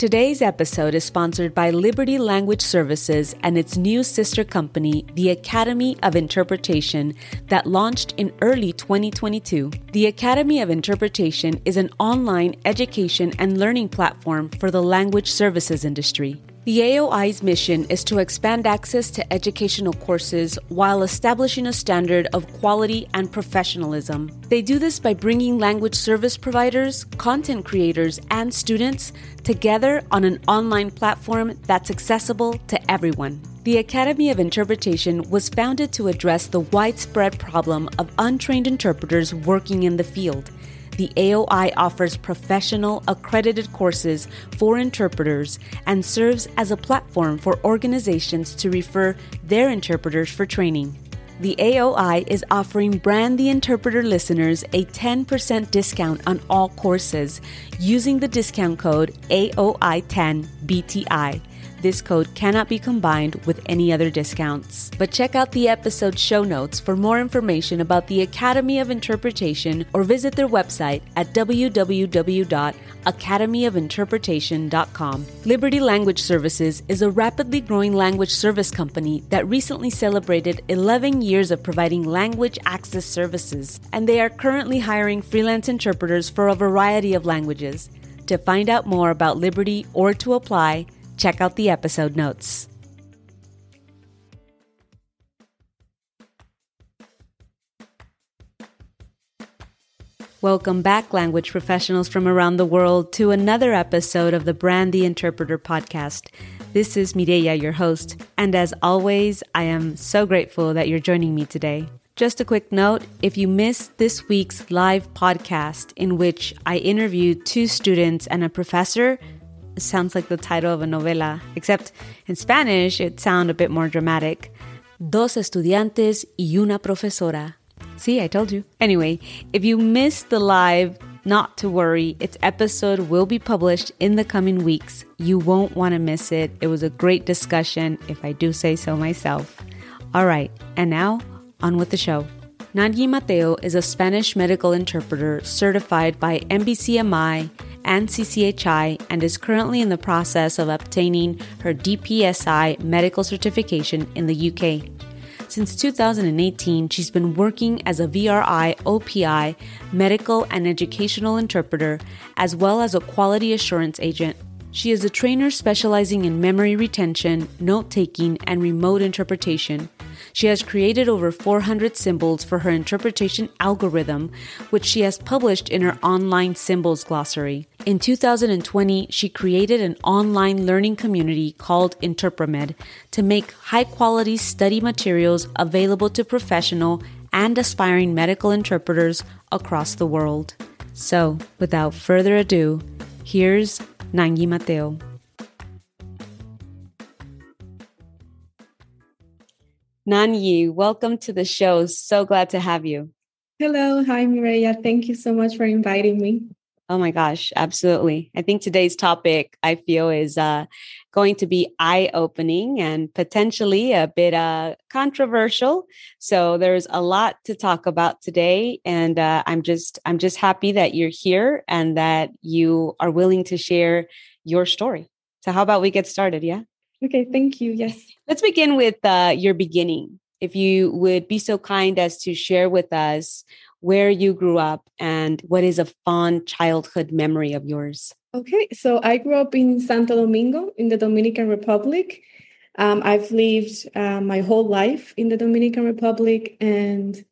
Today's episode is sponsored by Liberty Language Services and its new sister company, the Academy of Interpretation, that launched in early 2022. The Academy of Interpretation is an online education and learning platform for the language services industry. The AOI's mission is to expand access to educational courses while establishing a standard of quality and professionalism. They do this by bringing language service providers, content creators, and students together on an online platform that's accessible to everyone. The Academy of Interpretation was founded to address the widespread problem of untrained interpreters working in the field the AOI offers professional accredited courses for interpreters and serves as a platform for organizations to refer their interpreters for training. The AOI is offering Brand the Interpreter listeners a 10% discount on all courses using the discount code AOI10BTI this code cannot be combined with any other discounts. But check out the episode show notes for more information about the Academy of Interpretation or visit their website at www.academyofinterpretation.com. Liberty Language Services is a rapidly growing language service company that recently celebrated 11 years of providing language access services, and they are currently hiring freelance interpreters for a variety of languages. To find out more about Liberty or to apply, check out the episode notes. Welcome back, language professionals from around the world, to another episode of the Brand the Interpreter podcast. This is Mireya, your host, and as always, I am so grateful that you're joining me today. Just a quick note if you missed this week's live podcast, in which I interviewed two students and a professor, sounds like the title of a novela, except in Spanish it sounds a bit more dramatic. Dos estudiantes y una profesora. See, I told you. Anyway, if you missed the live, not to worry, its episode will be published in the coming weeks. You won't want to miss it. It was a great discussion, if I do say so myself. All right, and now on with the show. Nanyi Mateo is a Spanish medical interpreter certified by NBCMI and CCHI and is currently in the process of obtaining her DPSI medical certification in the UK. Since 2018, she's been working as a VRI OPI medical and educational interpreter, as well as a quality assurance agent. She is a trainer specializing in memory retention, note taking, and remote interpretation. She has created over 400 symbols for her interpretation algorithm, which she has published in her online symbols glossary. In 2020, she created an online learning community called Interpremed to make high quality study materials available to professional and aspiring medical interpreters across the world. So, without further ado, here's Nanyi Mateo. Nanyi, welcome to the show. So glad to have you. Hello. Hi, Mireya. Thank you so much for inviting me. Oh my gosh, absolutely. I think today's topic, I feel, is uh, going to be eye opening and potentially a bit uh, controversial. So there's a lot to talk about today, and uh, I'm just I'm just happy that you're here and that you are willing to share your story. So how about we get started? Yeah. Okay, thank you. Yes. Let's begin with uh, your beginning. If you would be so kind as to share with us where you grew up and what is a fond childhood memory of yours. Okay, so I grew up in Santo Domingo in the Dominican Republic. Um, I've lived uh, my whole life in the Dominican Republic, and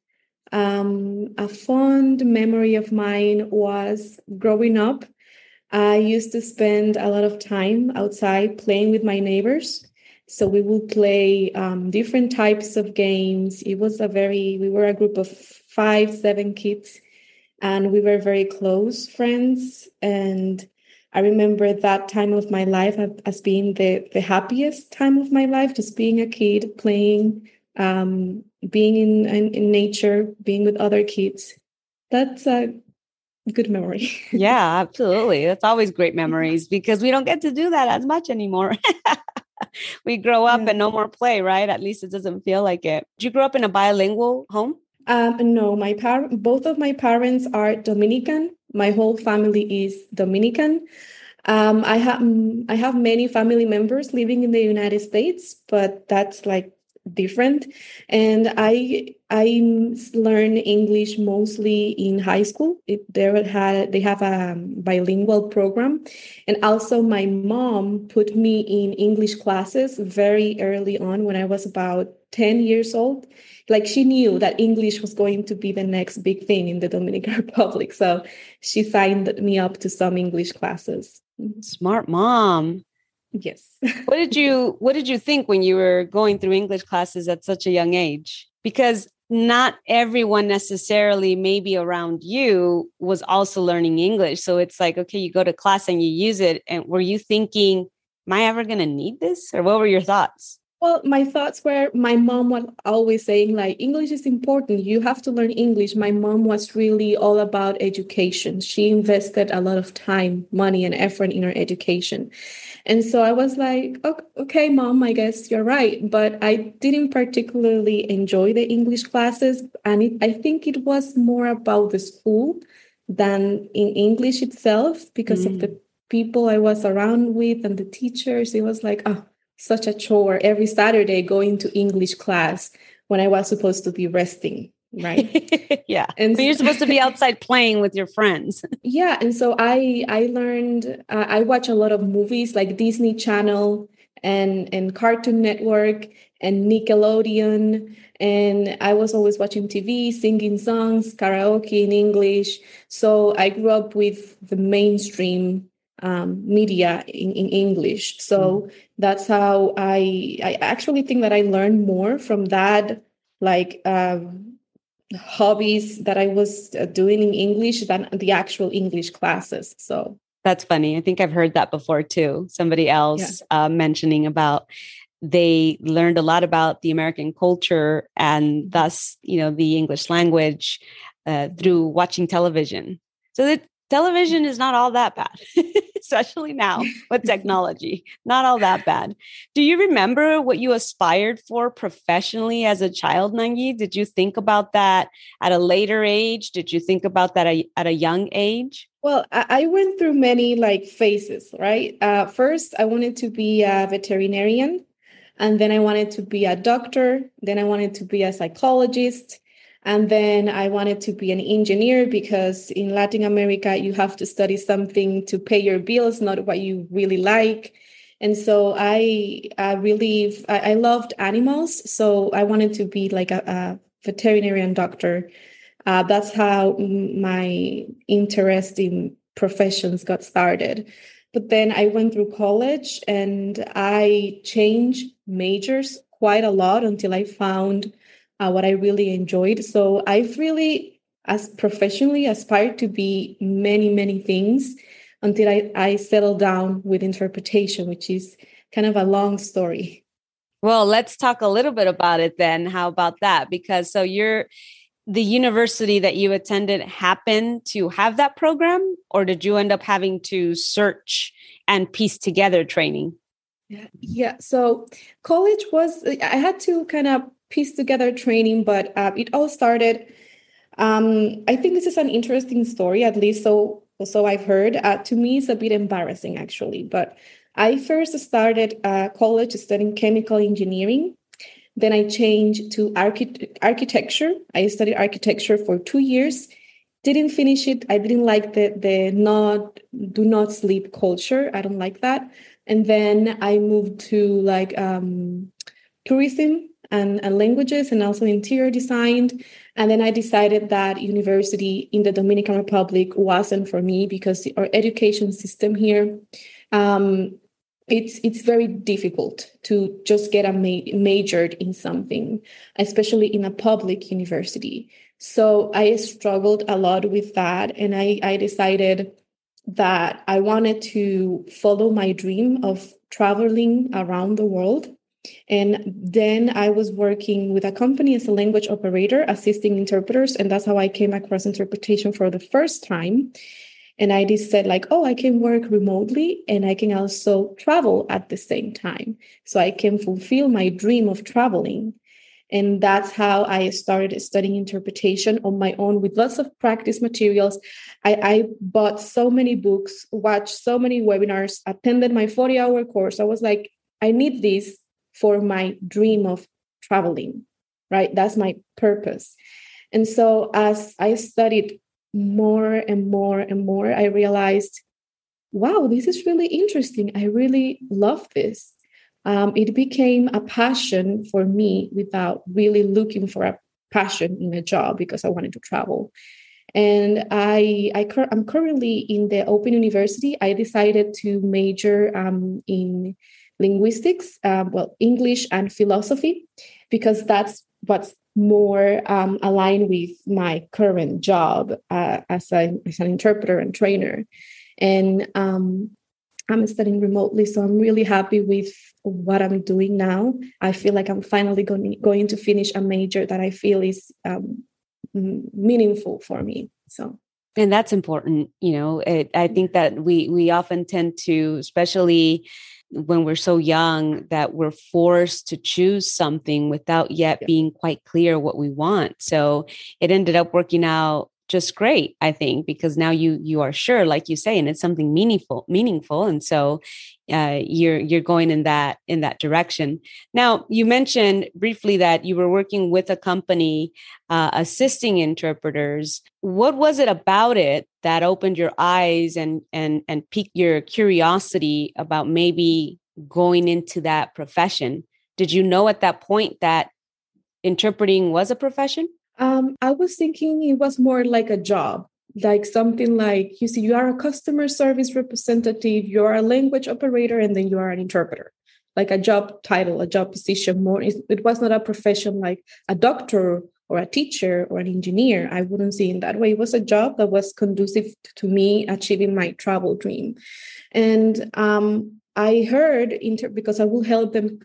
um, a fond memory of mine was growing up I used to spend a lot of time outside playing with my neighbors. So we would play um, different types of games. It was a very, we were a group of five, seven kids. and we were very close friends. And I remember that time of my life as being the, the happiest time of my life, just being a kid, playing, um, being in, in, in nature, being with other kids. That's a good memory. yeah, absolutely. That's always great memories because we don't get to do that as much anymore. we grow up yeah. and no more play, right? At least it doesn't feel like it. Did you grow up in a bilingual home? Um, no, my par- both of my parents are Dominican. My whole family is Dominican. Um, I have I have many family members living in the United States, but that's like different. And i i learned english mostly in high school. It, they had they have a um, bilingual program. And also my mom put me in english classes very early on when i was about 10 years old. Like she knew that english was going to be the next big thing in the dominican republic. So she signed me up to some english classes. Smart mom Yes. what did you what did you think when you were going through English classes at such a young age? Because not everyone necessarily maybe around you was also learning English. So it's like, okay, you go to class and you use it. And were you thinking, am I ever going to need this? Or what were your thoughts? Well, my thoughts were my mom was always saying, like, English is important. You have to learn English. My mom was really all about education. She invested a lot of time, money, and effort in her education. And so I was like, okay, mom, I guess you're right. But I didn't particularly enjoy the English classes. And it, I think it was more about the school than in English itself because mm. of the mm. people I was around with and the teachers. It was like, oh, such a chore every Saturday going to English class when I was supposed to be resting right? Yeah. And but you're supposed to be outside playing with your friends. Yeah and so i i learned uh, i watch a lot of movies like disney channel and and cartoon network and nickelodeon. And i was always watching tv singing songs karaoke in english. So i grew up with the mainstream um, media in, in english so mm. that's how i i actually think that i learned more from that like um, hobbies that I was uh, doing in English than the actual English classes. So that's funny. I think I've heard that before too. Somebody else yeah. uh, mentioning about they learned a lot about the American culture and mm-hmm. thus, you know, the English language uh, through watching television. So that television is not all that bad, especially now with technology. Not all that bad. Do you remember what you aspired for professionally as a child, Nanyi? Did you think about that at a later age? Did you think about that at a young age? Well, I went through many like phases, right? Uh, first, I wanted to be a veterinarian, and then I wanted to be a doctor. Then I wanted to be a psychologist and then I wanted to be an engineer because in Latin America, you have to study something to pay your bills, not what you really like. And so I, I really, I, I loved animals. So I wanted to be like a, a veterinarian doctor. Uh, that's how my interest in professions got started. But then I went through college and I changed majors quite a lot until I found uh, what I really enjoyed. So I've really, as professionally, aspired to be many, many things until I, I settled down with interpretation, which is kind of a long story. Well, let's talk a little bit about it then. How about that? Because so you're the university that you attended happened to have that program, or did you end up having to search and piece together training? Yeah, yeah. So college was I had to kind of piece together training, but uh, it all started. Um, I think this is an interesting story, at least so so I've heard. Uh, to me, it's a bit embarrassing actually, but I first started uh, college studying chemical engineering. Then I changed to archi- architecture. I studied architecture for two years. Didn't finish it. I didn't like the the not do not sleep culture. I don't like that. And then I moved to like um, tourism and, and languages and also interior design. And then I decided that university in the Dominican Republic wasn't for me because our education system here, um, it's it's very difficult to just get a ma- majored in something, especially in a public university. So I struggled a lot with that. And I, I decided that I wanted to follow my dream of traveling around the world. And then I was working with a company as a language operator, assisting interpreters. And that's how I came across interpretation for the first time. And I just said, like, oh, I can work remotely and I can also travel at the same time. So I can fulfill my dream of traveling. And that's how I started studying interpretation on my own with lots of practice materials. I, I bought so many books, watched so many webinars, attended my 40 hour course. I was like, I need this for my dream of traveling, right? That's my purpose. And so as I studied more and more and more, I realized, wow, this is really interesting. I really love this um, it became a passion for me without really looking for a passion in a job because I wanted to travel. And I, I am currently in the Open University. I decided to major um, in linguistics, um, well, English and philosophy, because that's what's more um, aligned with my current job uh, as, a, as an interpreter and trainer. And um, I'm studying remotely, so I'm really happy with what I'm doing now. I feel like I'm finally going, going to finish a major that I feel is um, meaningful for me. So and that's important you know it, i think that we we often tend to especially when we're so young that we're forced to choose something without yet yeah. being quite clear what we want so it ended up working out just great i think because now you you are sure like you say and it's something meaningful meaningful and so uh, you're you're going in that in that direction. Now you mentioned briefly that you were working with a company uh, assisting interpreters. What was it about it that opened your eyes and and and piqued your curiosity about maybe going into that profession? Did you know at that point that interpreting was a profession um, I was thinking it was more like a job, like something like you see, you are a customer service representative, you are a language operator, and then you are an interpreter, like a job title, a job position. More, it was not a profession like a doctor or a teacher or an engineer. I wouldn't see in that way. It was a job that was conducive to me achieving my travel dream, and um, I heard inter- because I will help them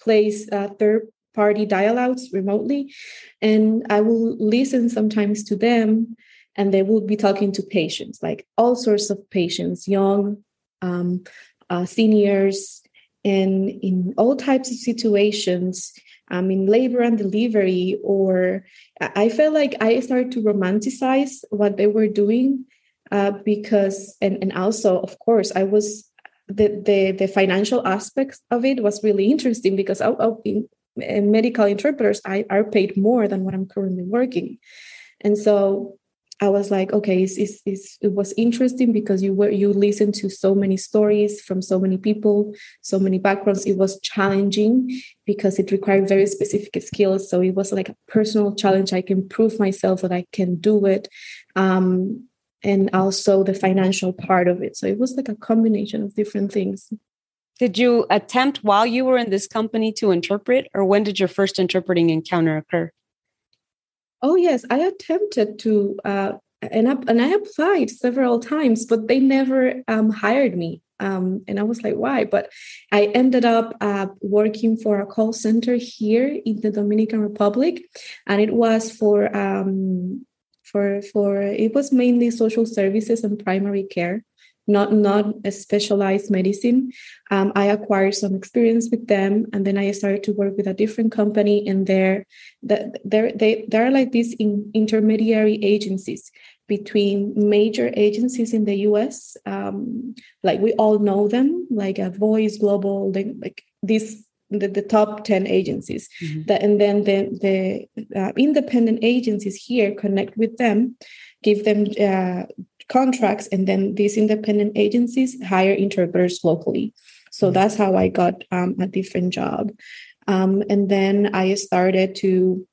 place uh, third party dialouts remotely. And I will listen sometimes to them, and they will be talking to patients, like all sorts of patients, young, um, uh, seniors, and in all types of situations. Um, in labor and delivery, or I felt like I started to romanticize what they were doing uh, because, and, and also, of course, I was the, the the financial aspects of it was really interesting because I, I, medical interpreters I, are paid more than what I'm currently working. And so I was like, okay, it's, it's, it's, it was interesting because you were you listen to so many stories from so many people, so many backgrounds. It was challenging because it required very specific skills. So it was like a personal challenge. I can prove myself that I can do it. Um, and also the financial part of it. So it was like a combination of different things. Did you attempt while you were in this company to interpret, or when did your first interpreting encounter occur? Oh yes, I attempted to, uh, and I, and I applied several times, but they never um, hired me. Um, and I was like, why? But I ended up uh, working for a call center here in the Dominican Republic, and it was for um, for for it was mainly social services and primary care not not a specialized medicine. Um, I acquired some experience with them, and then I started to work with a different company. And they're they're they they're like these in, intermediary agencies between major agencies in the U.S. Um, like we all know them, like a Voice Global, like, like these the, the top 10 agencies mm-hmm. that, and then the, the uh, independent agencies here connect with them give them uh, contracts and then these independent agencies hire interpreters locally. So mm-hmm. that's how i got um, a different job. Um, and then i started to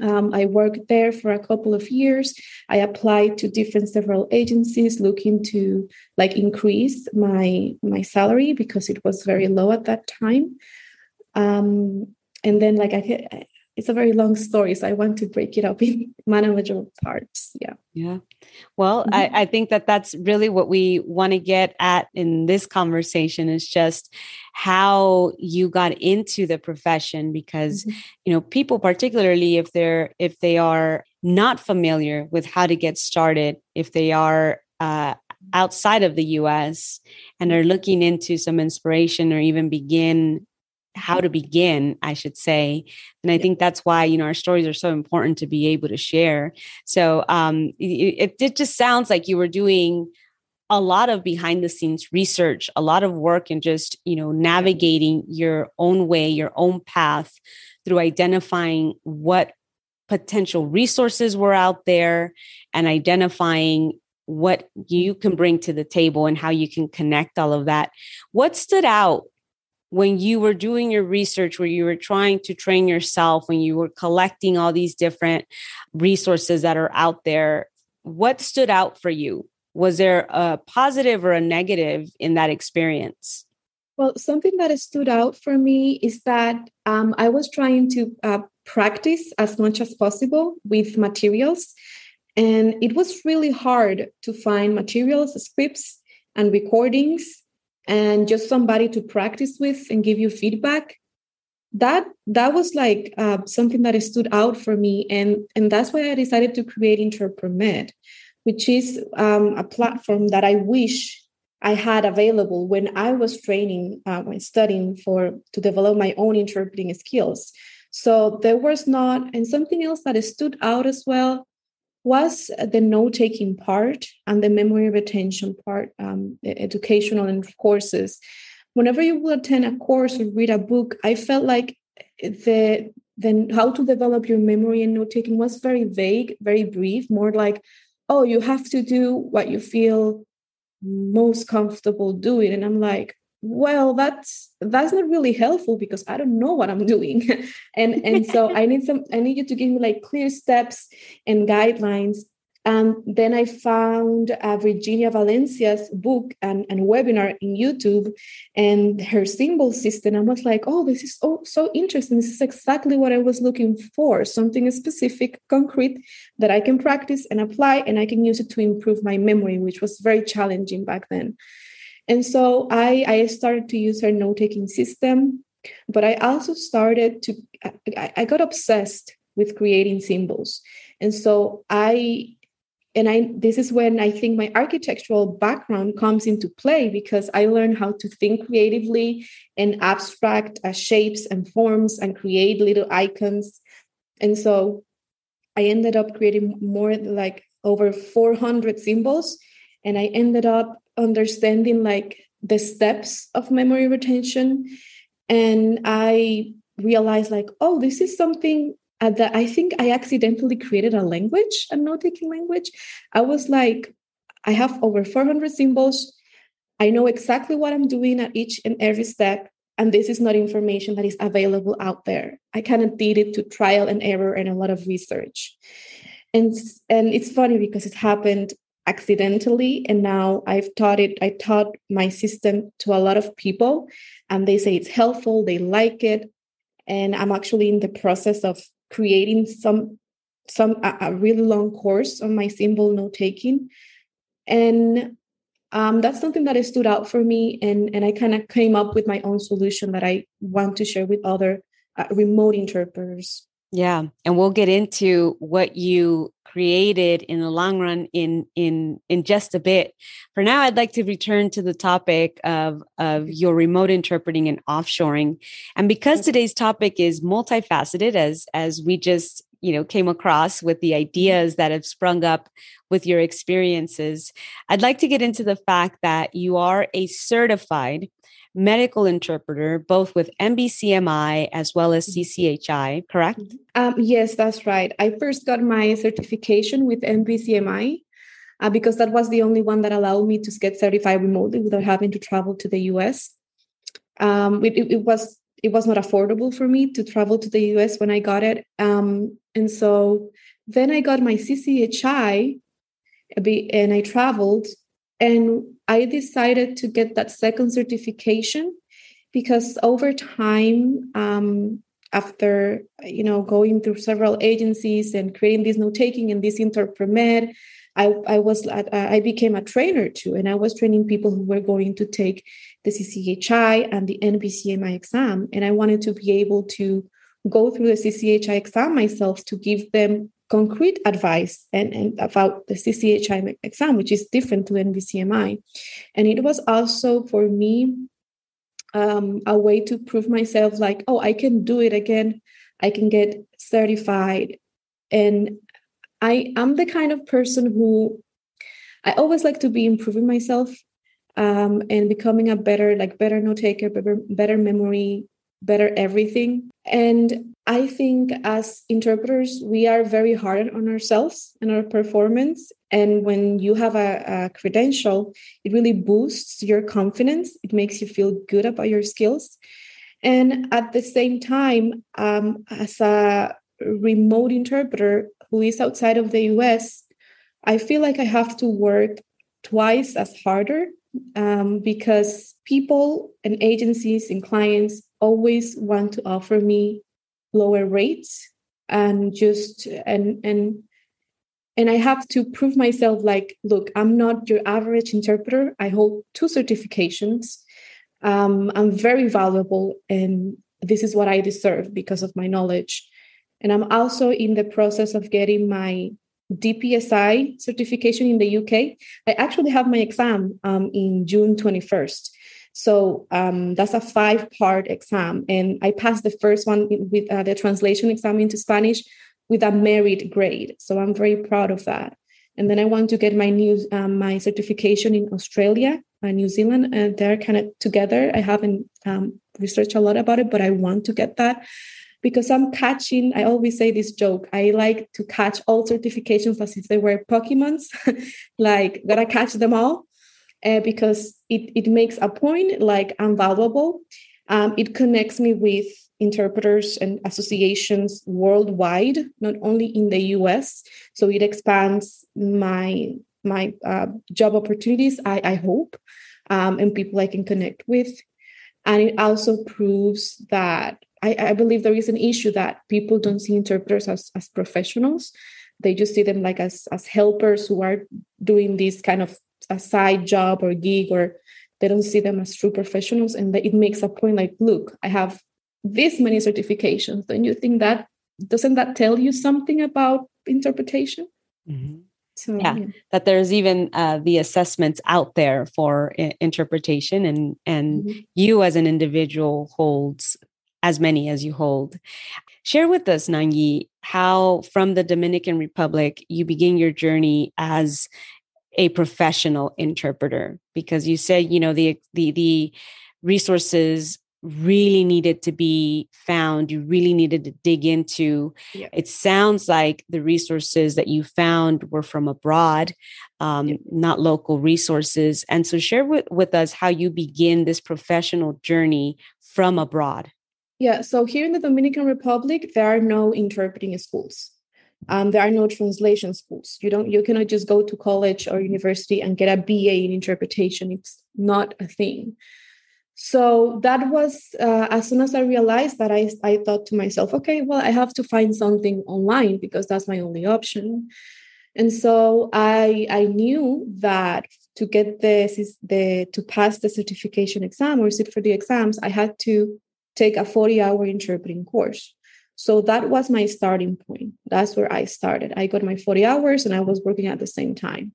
um, i worked there for a couple of years. I applied to different several agencies looking to like increase my my salary because it was very low at that time. Um, and then like i it's a very long story so i want to break it up in manageable parts yeah yeah well mm-hmm. I, I think that that's really what we want to get at in this conversation is just how you got into the profession because mm-hmm. you know people particularly if they're if they are not familiar with how to get started if they are uh, outside of the US and are looking into some inspiration or even begin how to begin i should say and i think that's why you know our stories are so important to be able to share. So um it, it just sounds like you were doing a lot of behind the scenes research a lot of work and just you know navigating your own way your own path through identifying what potential resources were out there and identifying what you can bring to the table and how you can connect all of that. What stood out when you were doing your research, where you were trying to train yourself, when you were collecting all these different resources that are out there, what stood out for you? Was there a positive or a negative in that experience? Well, something that stood out for me is that um, I was trying to uh, practice as much as possible with materials. And it was really hard to find materials, scripts, and recordings and just somebody to practice with and give you feedback. That that was like uh, something that stood out for me and and that's why i decided to create interpremed which is um, a platform that i wish i had available when i was training uh, when studying for to develop my own interpreting skills. So there was not and something else that stood out as well was the note taking part and the memory retention part, um, educational and courses. Whenever you will attend a course or read a book, I felt like the then how to develop your memory and note taking was very vague, very brief, more like, oh, you have to do what you feel most comfortable doing. And I'm like, well that's that's not really helpful because i don't know what i'm doing. And and so i need some i need you to give me like clear steps and guidelines. And then i found uh, virginia valencia's book and, and webinar in youtube and her symbol system. I was like oh this is so, so interesting. This is exactly what i was looking for something specific concrete that i can practice and apply and i can use it to improve my memory which was very challenging back then and so I, I started to use her note taking system, but I also started to, I, I got obsessed with creating symbols. And so I, and I, this is when I think my architectural background comes into play because I learned how to think creatively and abstract uh, shapes and forms and create little icons. And so I ended up creating more like over 400 symbols. And I ended up understanding like the steps of memory retention. And i realized like oh this is something uh, that i think i accidentally created a language a note-taking language. I was like i have over 400 symbols. I know exactly what i'm doing at each and every step. And this is not information that is available out there. I kind of did it to trial and error and a lot of research. And and it's funny because it happened accidentally and now i've taught it i taught my system to a lot of people and they say it's helpful they like it and i'm actually in the process of creating some some a, a really long course on my symbol note taking and um, that's something that stood out for me and and i kind of came up with my own solution that i want to share with other uh, remote interpreters yeah, and we'll get into what you created in the long run in in in just a bit. For now, I'd like to return to the topic of of your remote interpreting and offshoring. And because today's topic is multifaceted as as we just you know came across with the mm-hmm. ideas that have sprung up with your experiences i'd like to get into the fact that you are a certified medical interpreter, both with NBCMI as well as mm-hmm. CCHI, correct? Mm-hmm. Um, yes, that's right. I first got my certification with NBCMI uh, because that was the only one that allowed me to get certified remotely without having to travel to the US. Um, it, it, was it was not affordable for me to travel to the US when I got it, um, and so then I got my CCHI, and I traveled and I decided to get that second certification because over time, um, after you know going through several agencies and creating this note taking and this interpremed I, I was I became a trainer too, and I was training people who were going to take the CCHI and the NBCMI exam, and I wanted to be able to go through the CCHI exam myself to give them concrete advice and, and about the CCHI exam, which is different to NBCMI. And it was also for me um, a way to prove myself like, oh, I can do it again. I can get certified. And I am the kind of person who I always like to be improving myself um, and becoming a better, like better note taker, better, better memory, better everything. And I think as interpreters, we are very hard on ourselves and our performance. And when you have a, a, credential, it really boosts your confidence. It makes you feel good about your skills. And at the same time, um, as a remote interpreter who is outside of the US, I feel like I have to work twice as harder um, because people and agencies and clients always want to offer me lower rates and just and and and I have to prove myself like, look, I'm not your average interpreter. I hold two certifications. Um, I'm very valuable, and this is what I deserve because of my knowledge. And I'm also in the process of getting my DPSI certification in the UK. I actually have my exam um, in June 21st. So um, that's a five part exam. And I passed the first one with uh, the translation exam into Spanish with a merit grade. So I'm very proud of that. And then I want to get my new um, my certification in Australia, uh, New Zealand. and they're kind of together. I haven't um, researched a lot about it, but I want to get that because I'm catching, I always say this joke. I like to catch all certifications as if they were Pokemons, like gotta catch them all. Uh, because it, it makes a point like I'm valuable. Um, it connects me with interpreters and associations worldwide, not only in the US. So it expands my my uh, job opportunities, I, I hope, um, and people I can connect with. And it also proves that I, I believe there is an issue that people don't see interpreters as, as professionals. They just see them like as, as helpers who are doing this kind of a side job or gig, or they don't see them as true professionals. And it makes a point like, look, I have this many certifications. Don't you think that doesn't that tell you something about interpretation? Mm-hmm. So, yeah, yeah, that there's even uh, the assessments out there for I- interpretation, and and mm-hmm. you as an individual holds as many as you hold. Share with us, Nanyi how from the Dominican Republic you begin your journey as a professional interpreter, because you said, you know, the the the resources really needed to be found you really needed to dig into yeah. it sounds like the resources that you found were from abroad um, yeah. not local resources and so share with, with us how you begin this professional journey from abroad yeah, so here in the Dominican Republic, there are no interpreting schools. Um, there are no translation schools. You don't. You cannot just go to college or university and get a BA in interpretation. It's not a thing. So that was uh, as soon as I realized that I I thought to myself, okay, well, I have to find something online because that's my only option. And so I I knew that to get this the to pass the certification exam or sit for the exams, I had to take a 40 hour interpreting course. So that was my starting point. That's where I started. I got my 40 hours and I was working at the same time.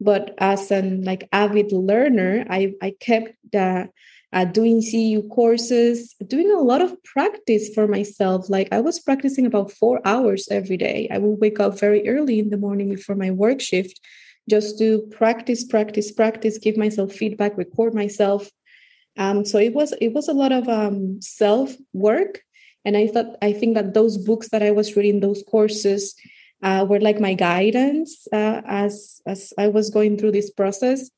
But as an like avid learner, I, I kept uh, uh, doing CEU courses, doing a lot of practice for myself. Like I was practicing about four hours every day. I would wake up very early in the morning before my work shift just to practice, practice, practice, give myself feedback, record myself, um, so it was it was a lot of um, self work, and I thought I think that those books that I was reading, those courses, uh, were like my guidance uh, as as I was going through this process.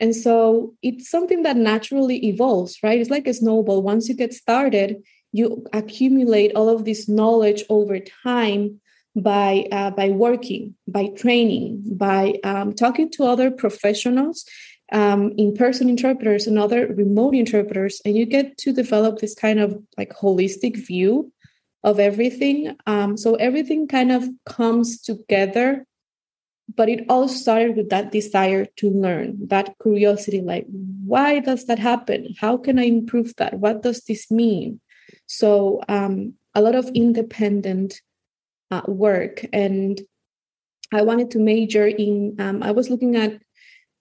And so it's something that naturally evolves, right? It's like a snowball. Once you get started, you accumulate all of this knowledge over time by uh, by working, by training, by um, talking to other professionals um, in-person interpreters and other remote interpreters and you get to develop this kind of like holistic view of everything. Um, so everything kind of comes together, but it all started with that desire to learn, that curiosity like, why does that happen? How can I improve that? What does this mean? So, um, a lot of independent uh, work. And I wanted to major in, um, I was looking at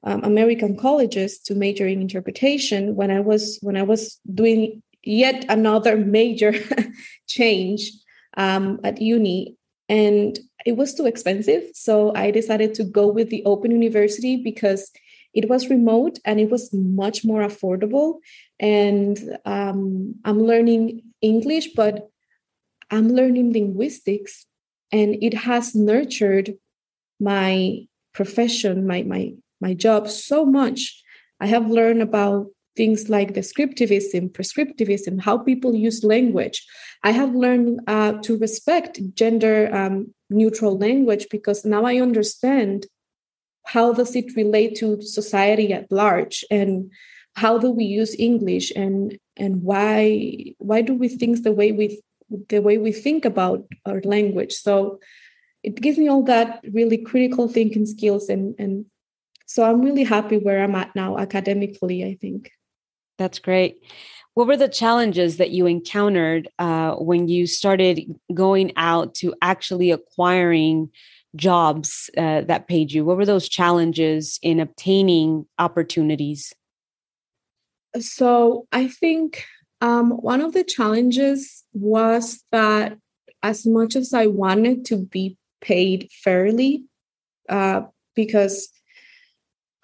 um, American colleges to major in interpretation when I was when I was doing yet another major change um, at uni, and it was too expensive. So I decided to go with the Open University because it was remote and it was much more affordable. And um, I'm learning English, but I'm learning linguistics, and it has nurtured my profession, my my my job so much. I have learned about things like descriptivism, prescriptivism, how people use language. I have learned uh, to respect gender um, neutral language because now I understand how does it relate to society at large and how do we use English and and why why do we think the way we the way we think about our language. So it gives me all that really critical thinking skills and and so I'm really happy where I'm at now academically, I think. That's great. What were the challenges that you encountered uh, when you started going out to actually acquiring jobs uh, that paid you? What were those challenges in obtaining opportunities? So I think um, one of the challenges was that as much as I wanted to be paid fairly, uh, because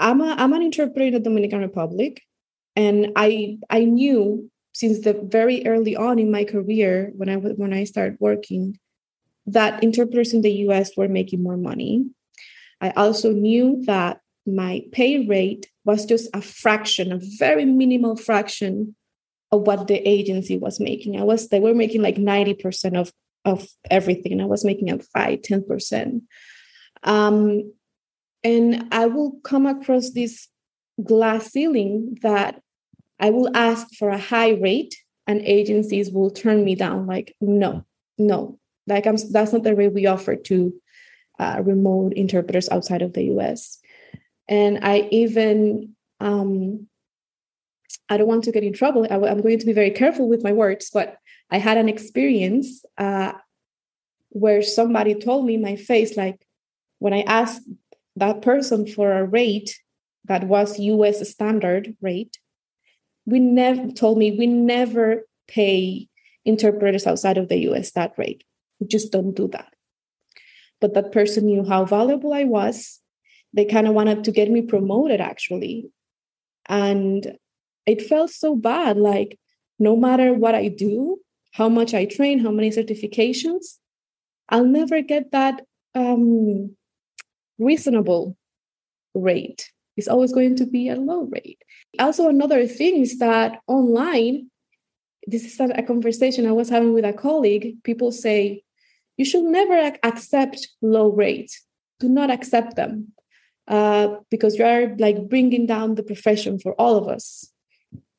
I'm a I'm an interpreter in the Dominican Republic, and I I knew since the very early on in my career when I when I started working that interpreters in the U.S. were making more money. I also knew that my pay rate was just a fraction, a very minimal fraction of what the agency was making. I was they were making like 90% of of everything, and I was making a five, 10%. Um, and I will come across this glass ceiling that I will ask for a high rate and agencies will turn me down like no no. Like I'm that's not the rate we offer to uh, remote interpreters outside of the US and I even um, I don't want to get in trouble. I, am going to be very careful with my words but I had an experience uh, where somebody told me my face like when I asked that person for a rate that was US standard rate, we never told me we never pay interpreters outside of the US that rate. We just don't do that. But that person knew how valuable I was. They kind of wanted to get me promoted actually. And it felt so bad. Like, no matter what I do, how much I train, how many certifications, I'll never get that um, reasonable rate. It's always going to be a low rate. Also, another thing is that online, this is a conversation I was having with a colleague. People say, you should never accept low rates. Do not accept them uh, because you are like bringing down the profession for all of us.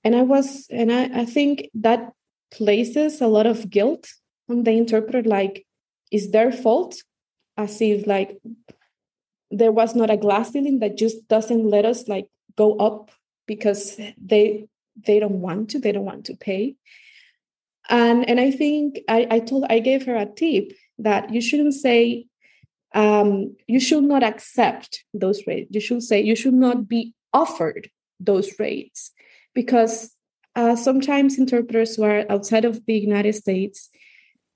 And I was, and I, I think that places a lot of guilt on the interpreter, like, is their fault? As if like there was not a glass ceiling that just doesn't let us like go up because they they don't want to they don't want to pay. And and i think i i told i gave her a tip that you shouldn't say um, you should not accept those rates. You should say you should not be offered those rates because uh, sometimes interpreters who are outside of the united states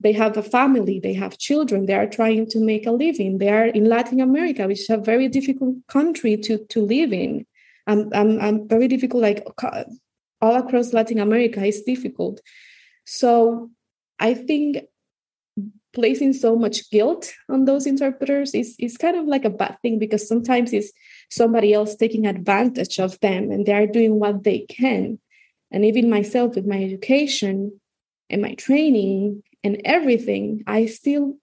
they have a family, they have children, they are trying to make a living. They are in Latin America, which is a very difficult country to, to live in. I'm, I'm, I'm very difficult, like all across Latin America is difficult. So I think placing so much guilt on those interpreters is, is kind of like a bad thing because sometimes it's somebody else taking advantage of them and they are doing what they can. And even myself with my education and my training, and everything, I still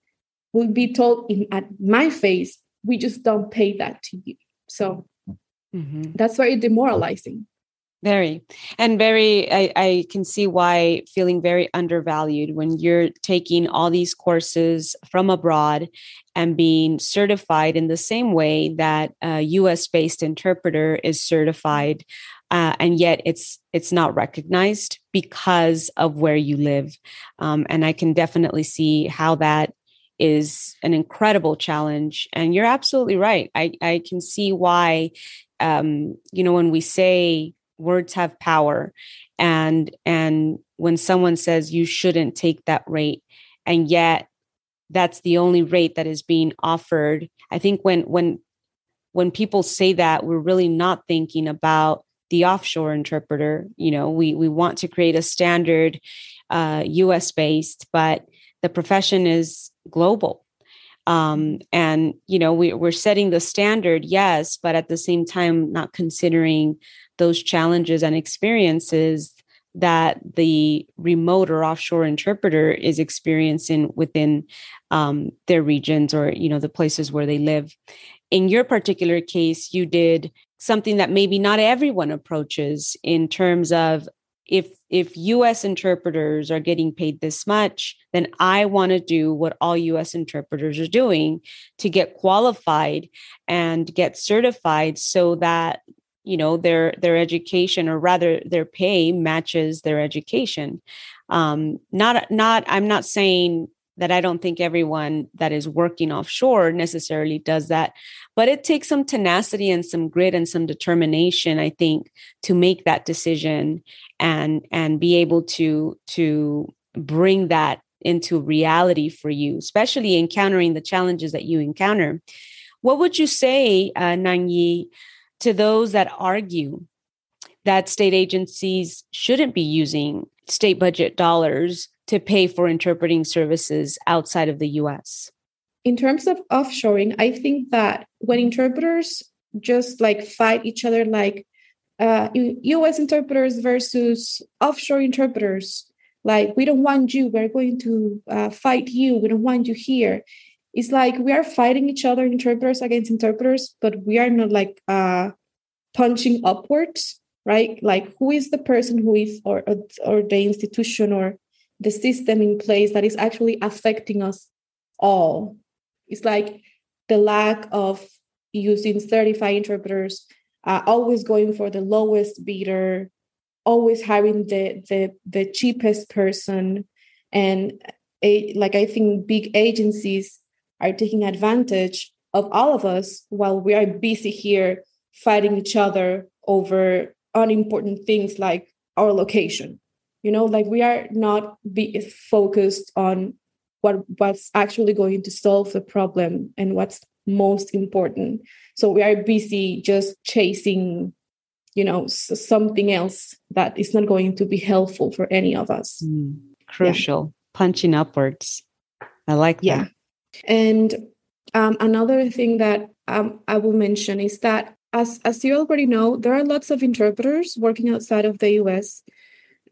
would be told in at my face, we just don't pay that to you. So mm-hmm. that's very demoralizing. Very. And very, I, I, can see why feeling very undervalued when you're taking all these courses from abroad and being certified in the same way that a US based interpreter is certified. Uh, and yet it's it's not recognized because of where you live. Um, and i can definitely see how that is an incredible challenge. And you're absolutely right. I, I can see why um, you know when we say words have power and and when someone says you shouldn't take that rate and yet that's the only rate that is being offered. I think when when when people say that we're really not thinking about the offshore interpreter you know we we want to create a standard uh, us based but the profession is global. Um, and you know we, we're setting the standard yes but at the same time not considering those challenges and experiences that the remote or offshore interpreter is experiencing within um, their regions or you know the places where they live. In your particular case you did something that maybe not everyone approaches in terms of if if US interpreters are getting paid this much then I want to do what all US interpreters are doing to get qualified and get certified so that you know their their education or rather their pay matches their education. Um not not i'm not saying that i don't think everyone that is working offshore necessarily does that but it takes some tenacity and some grit and some determination i think to make that decision and and be able to to bring that into reality for you especially encountering the challenges that you encounter what would you say uh, to those that argue that state agencies shouldn't be using state budget dollars to pay for interpreting services outside of the US? In terms of offshoring, I think that when interpreters just like fight each other, like uh, US interpreters versus offshore interpreters, like we don't want you, we're going to uh, fight you, we don't want you here. It's like we are fighting each other interpreters against interpreters but we are not like uh punching upwards right? Like who is the person who is or or the institution or the system in place that is actually affecting us all? It's like the lack of using certified interpreters uh, always going for the lowest bidder always hiring the the, the cheapest person. And a, like i think big agencies are taking advantage of all of us while we are busy here fighting each other over unimportant things like our location. You know like we are not be focused on what what's actually going to solve the problem and what's most important. So we are busy just chasing you know something else that is not going to be helpful for any of us. Mm, crucial. Yeah. punching upwards. I like that. Yeah and um, another thing that um, I will mention is that, as, as you already know, there are lots of interpreters working outside of the US.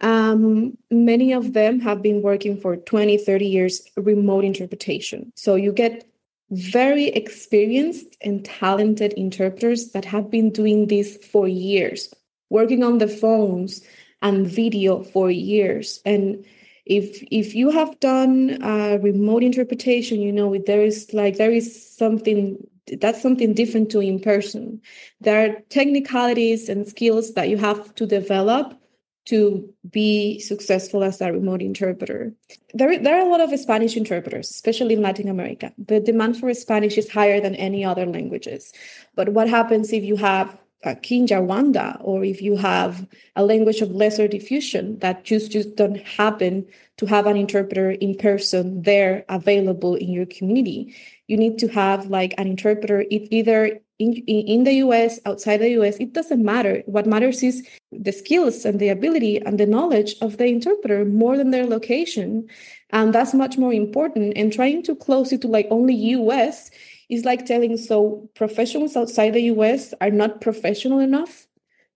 Um, many of them have been working for 20, 30 years remote interpretation. So you get very experienced and talented interpreters that have been doing this for years, working on the phones and video for years. And if if you have done uh, remote interpretation you know there is like there is something that's something different to in person there are technicalities and skills that you have to develop to be successful as a remote interpreter. There, there are a lot of Spanish interpreters, especially in Latin America. The demand for Spanish is higher than any other languages. But what happens if you have uh, Kinyarwanda, or if you have a language of lesser diffusion that just just don't happen to have an interpreter in person there available in your community, you need to have like an interpreter either in, in the US, outside the US, it doesn't matter. What matters is the skills and the ability and the knowledge of the interpreter more than their location. And that's much more important. And trying to close it to like only US is like telling so professionals outside the US are not professional enough.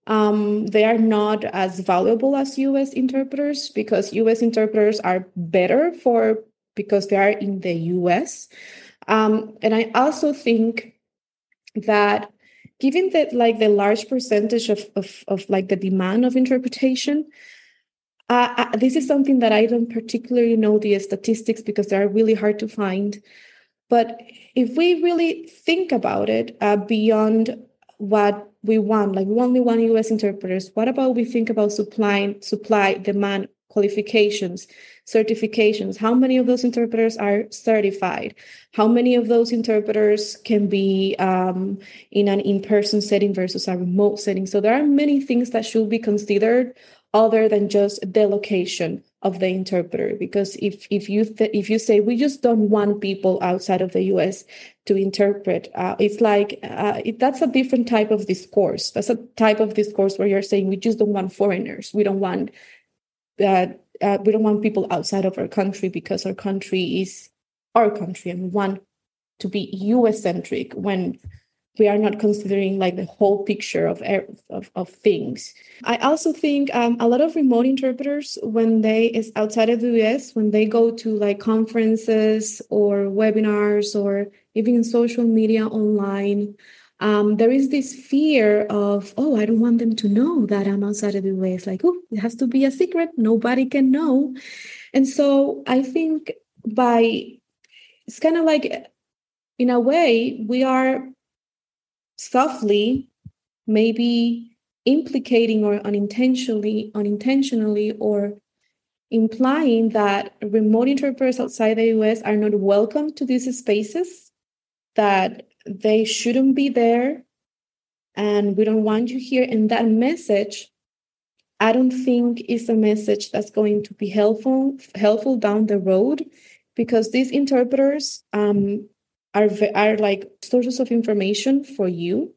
Um, they are not as valuable as US interpreters because US interpreters are better for because they are in the US. Um, and I also think that given that like the large percentage of, of, of like the demand of interpretation, uh, uh, this is something that I don't particularly know the statistics because they are really hard to find. But if we really think about it uh, beyond what we want, like we only want US interpreters, what about we think about supply, supply, demand, qualifications, certifications? How many of those interpreters are certified? How many of those interpreters can be um, in an in person setting versus a remote setting? So there are many things that should be considered other than just the location of the interpreter because if if you th- if you say we just don't want people outside of the US to interpret uh, it's like uh, it, that's a different type of discourse that's a type of discourse where you're saying we just don't want foreigners we don't want uh, uh, we don't want people outside of our country because our country is our country and we want to be US centric when we are not considering like the whole picture of of, of things. I also think um, a lot of remote interpreters, when they is outside of the US, when they go to like conferences or webinars or even social media online, um, there is this fear of, oh, I don't want them to know that I'm outside of the US. Like, oh, it has to be a secret. Nobody can know. And so I think by it's kind of like in a way we are softly, maybe implicating or unintentionally, unintentionally, or implying that remote interpreters outside the US are not welcome to these spaces, that they shouldn't be there, and we don't want you here. And that message, I don't think is a message that's going to be helpful helpful down the road because these interpreters um, are, are like sources of information for you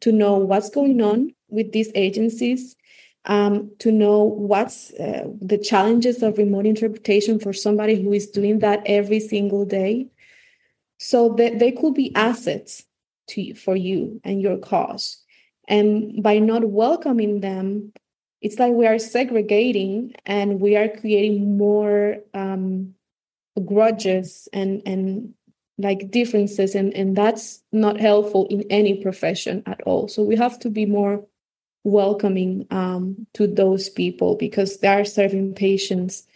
to know what's going on with these agencies, um, to know what's uh, the challenges of remote interpretation for somebody who is doing that every single day. So that they could be assets to you, for you and your cause. And by not welcoming them, it's like we are segregating and we are creating more um, grudges and and like differences. And and that's not helpful in any profession at all. So we have to be more welcoming um, to those people because they are serving patients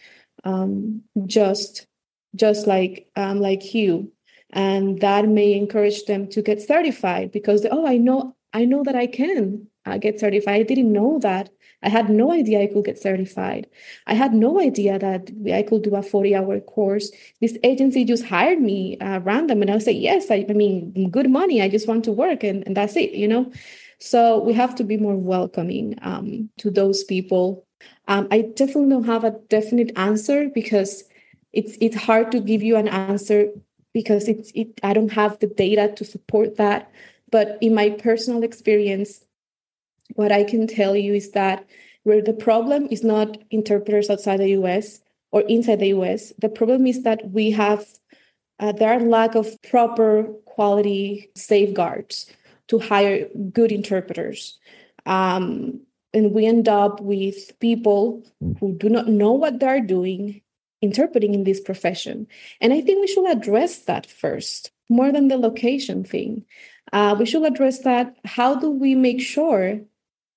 um, just just like um, like you and that may encourage them to get certified because oh i know i know that i can uh, get certified i didn't know that I had no idea I could get certified. I had no idea that I could do a 40 hour course. This agency just hired me uh, random and I would say, yes, I, I, mean, good money. I just want to work and, and that's it, you know? So we have to be more welcoming um, to those people. Um, I definitely don't have a definite answer because it's it's hard to give you an answer because it's it, I don't have the data to support that. But in my personal experience, what I can tell you is that where the problem is not interpreters outside the US or inside the US, the problem is that we have uh, there are lack of proper quality safeguards to hire good interpreters. Um, and we end up with people who do not know what they're doing interpreting in this profession. And I think we should address that first, more than the location thing. Uh, we should address that. How do we make sure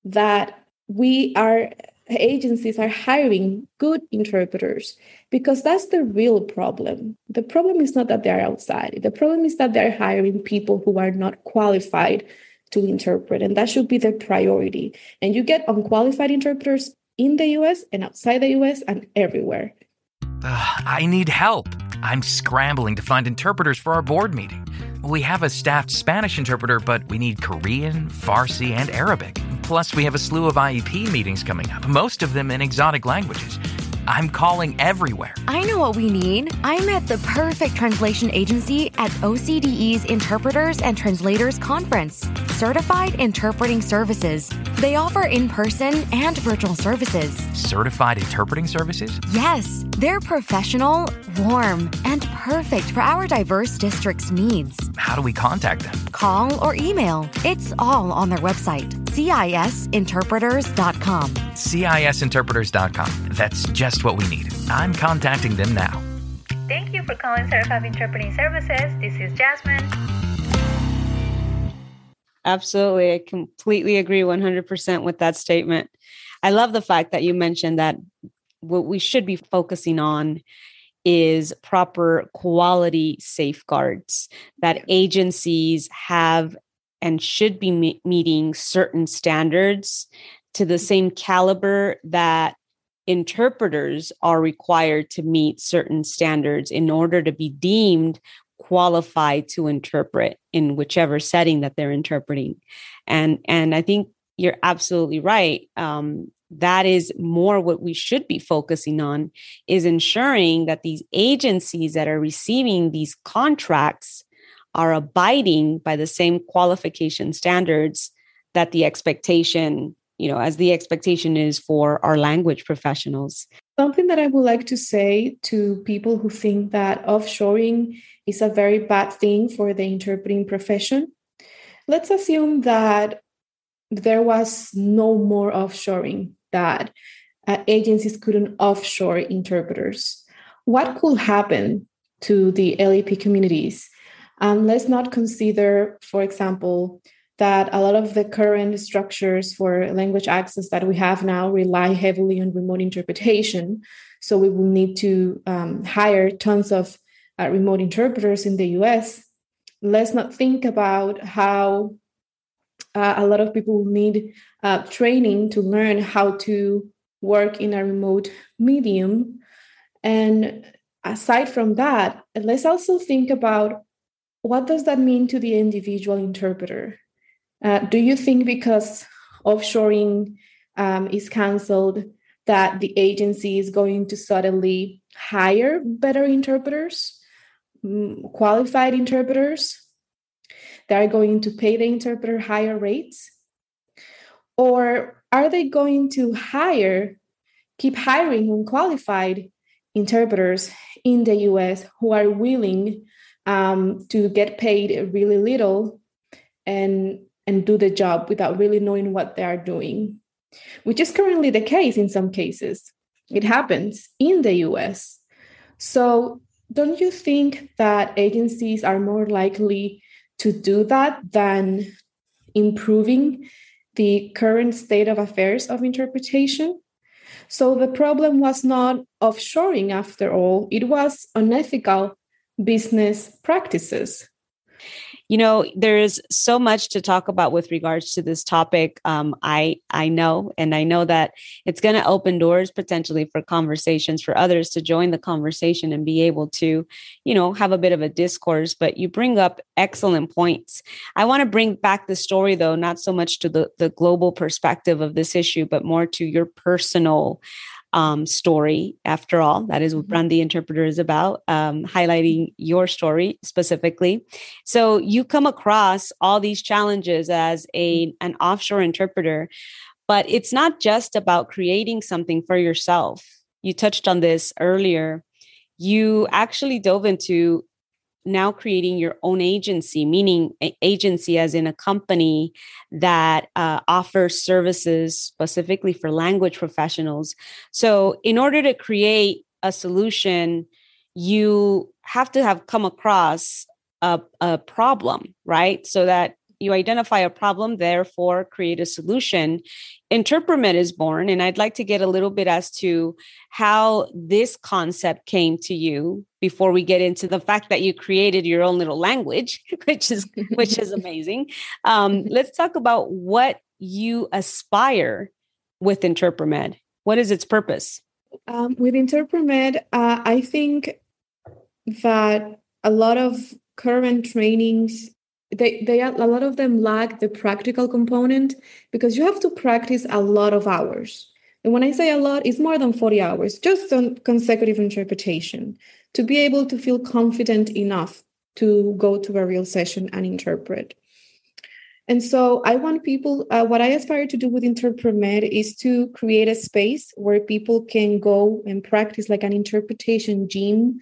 that we are agencies are hiring good interpreters because that's the real problem. The problem is not that they're outside. The problem is that they're hiring people who are not qualified to interpret, and that should be the priority. And you get unqualified interpreters in the US and outside the US and everywhere. Uh, I need help. I'm scrambling to find interpreters for our board meeting. We have a staffed Spanish interpreter, but we need Korean, Farsi, and Arabic. Plus, we have a slew of IEP meetings coming up, most of them in exotic languages. I'm calling everywhere. I know what we need. I met the perfect translation agency at OCDE's Interpreters and Translators Conference, Certified Interpreting Services. They offer in person and virtual services. Certified interpreting services? Yes. They're professional, warm, and perfect for our diverse district's needs. How do we contact them? Call or email. It's all on their website, CISinterpreters.com. CISinterpreters.com. That's just what we need. I'm contacting them now. Thank you for calling Certified Interpreting Services. This is Jasmine. absolutely. I completely agree 100% with that statement. I love the fact that you mentioned that what we should be focusing on is proper quality safeguards that agencies have and should be me- meeting certain standards to the same caliber that interpreters are required to meet certain standards in order to be deemed qualified to interpret in whichever setting that they're interpreting. And and i think you're absolutely right um, that is more what we should be focusing on is ensuring that these agencies that are receiving these contracts are abiding by the same qualification standards that the expectation you know as the expectation is for our language professionals. Something that i would like to say to people who think that offshoring is a very bad thing for the interpreting profession let's assume that there was no more offshoring that uh, agencies couldn't offshore interpreters what could happen to the lep communities um, let's not consider for example that a lot of the current structures for language access that we have now rely heavily on remote interpretation. So we will need to um, hire tons of uh, remote interpreters in the US. Let's not think about how uh, a lot of people need uh, training to learn how to work in a remote medium. And aside from that, let's also think about what does that mean to the individual interpreter? Uh, do you think because offshoring um, is cancelled that the agency is going to suddenly hire better interpreters, mm, qualified interpreters? They are going to pay the interpreter higher rates? Or are they going to hire, keep hiring unqualified interpreters in the US who are willing um, to get paid really little and and do the job without really knowing what they are doing, which is currently the case in some cases. It happens in the US. So, don't you think that agencies are more likely to do that than improving the current state of affairs of interpretation? So, the problem was not offshoring after all, it was unethical business practices you know there's so much to talk about with regards to this topic. Um, i i know and i know that it's going to open doors potentially for conversations for others to join the conversation and be able to you know have a bit of a discourse but you bring up excellent points. I want to bring back the story though not so much to the the global perspective of this issue but more to your personal um, story. After all, that is what mm-hmm. Brand the Interpreter is about, um, highlighting your story specifically. So you come across all these challenges as a mm-hmm. an offshore interpreter, but it's not just about creating something for yourself. You touched on this earlier. You actually dove into now creating your own agency, meaning agency as in a company that uh, offers services specifically for language professionals. So, in order to create a solution, you have to have come across a, a problem, right? So that you identify a problem, therefore create a solution. Interpremed is born, and I'd like to get a little bit as to how this concept came to you before we get into the fact that you created your own little language, which is which is amazing. Um, let's talk about what you aspire with Interpremed. What is its purpose? Um, with Interpremed, uh, I think that a lot of current trainings they they a lot of them lack the practical component because you have to practice a lot of hours and when i say a lot it's more than 40 hours just on consecutive interpretation to be able to feel confident enough to go to a real session and interpret. And so i want people uh, what i aspire to do with interpremed is to create a space where people can go and practice like an interpretation gym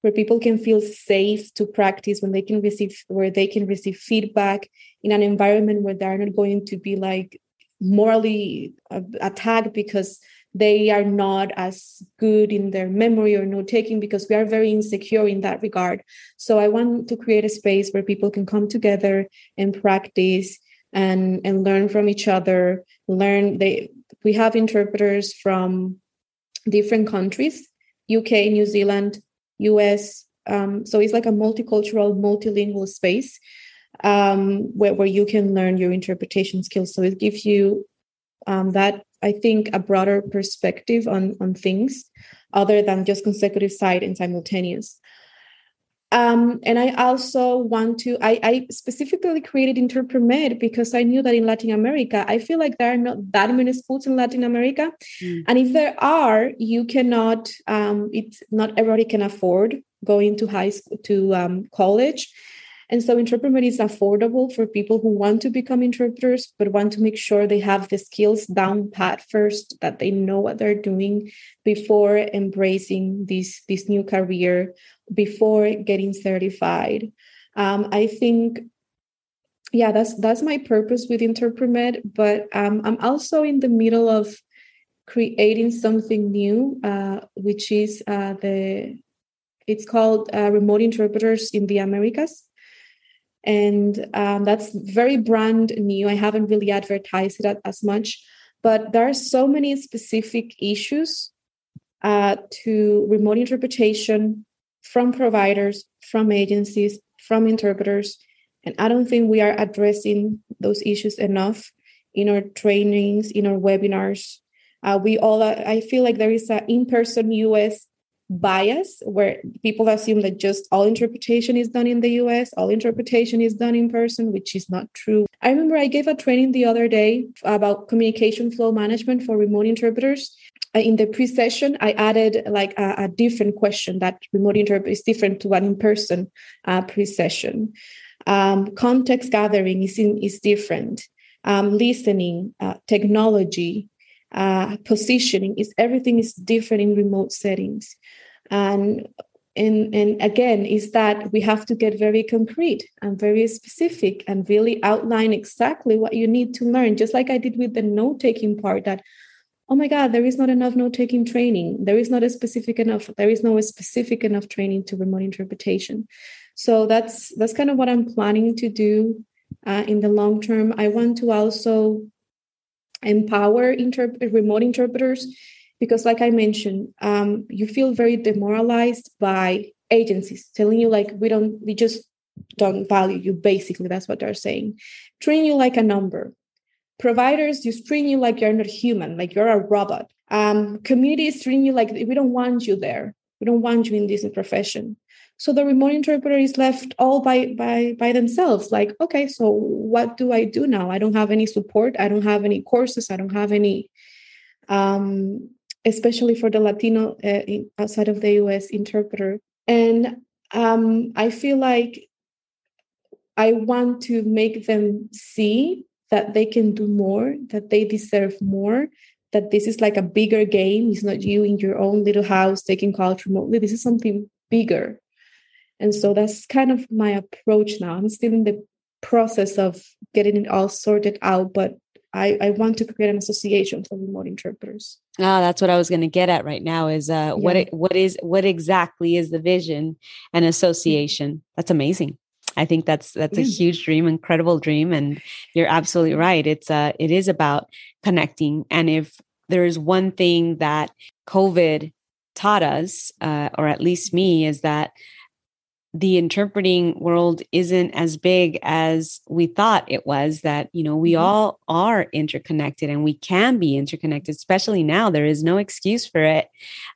where people can feel safe to practice when they can receive where they can receive feedback in an environment where they're not going to be like morally uh, attacked because they are not as good in their memory or note taking because we are very insecure in that regard. So i want to create a space where people can come together and practice and and learn from each other learn they we have interpreters from different countries uk new zealand us um, so it's like a multicultural multilingual space um, where, where you can learn your interpretation skills. So it gives you um, that i think a broader perspective on on things other than just consecutive sight and simultaneous um, and I also want to, I, I specifically created InterpreMed because I knew that in Latin America, I feel like there are not that many schools in Latin America. Mm. And if there are, you cannot, um, it's not everybody can afford going to high school, to um, college. And so InterpreMed is affordable for people who want to become interpreters, but want to make sure they have the skills down pat first, that they know what they're doing before embracing this, this new career, before getting certified. Um, I think, yeah, that's that's my purpose with InterpreMed, but um, I'm also in the middle of creating something new, uh, which is uh, the it's called uh, remote interpreters in the Americas and um, that's very brand new. I haven't really advertised it as much, but there are so many specific issues uh, to remote interpretation from providers, from agencies, from interpreters, and I don't think we are addressing those issues enough in our trainings, in our webinars. Uh, we all, uh, I feel like there is an in-person US bias where people assume that just all interpretation is done in the US, all interpretation is done in person, which is not true. I remember I gave a training the other day about communication flow management for remote interpreters. Uh, in the pre-session, I added like a, a different question that remote interpreter is different to an in-person uh, pre-session. Um, context gathering is in, is different. Um, listening, uh, technology, uh, positioning is everything is different in remote settings. And and and again is that we have to get very concrete and very specific and really outline exactly what you need to learn just like i did with the note taking part that oh my god there is not enough note taking training. There is not a specific enough there is no specific enough training to remote interpretation. So that's that's kind of what i'm planning to do uh, in the long term. I want to also empower remote interpreters because like i mentioned um, you feel very demoralized by agencies telling you like we don't we just don't value you basically that's what they're saying. Treating you like a number. Providers just treating you like you're not human like you're a robot. Um, communities treating you like we don't want you there we don't want you in this profession. So the remote interpreter is left all by by by themselves like okay so what do i do now? I don't have any support i don't have any courses i don't have any um, especially for the latino uh, in, outside of the us interpreter. And um, i feel like i want to make them see that they can do more that they deserve more that this is like a bigger game it's not you in your own little house taking calls remotely this is something bigger and so that's kind of my approach now. I'm still in the process of getting it all sorted out, but I, I want to create an association for remote interpreters. Ah, that's what I was going to get at right now is uh, yeah. what what is what exactly is the vision and association? That's amazing. I think that's that's a huge dream, incredible dream, and you're absolutely right. It's uh it is about connecting, and if there is one thing that COVID taught us, uh, or at least me, is that the interpreting world isn't as big as we thought it was that you know we mm-hmm. all are interconnected and we can be interconnected especially now there is no excuse for it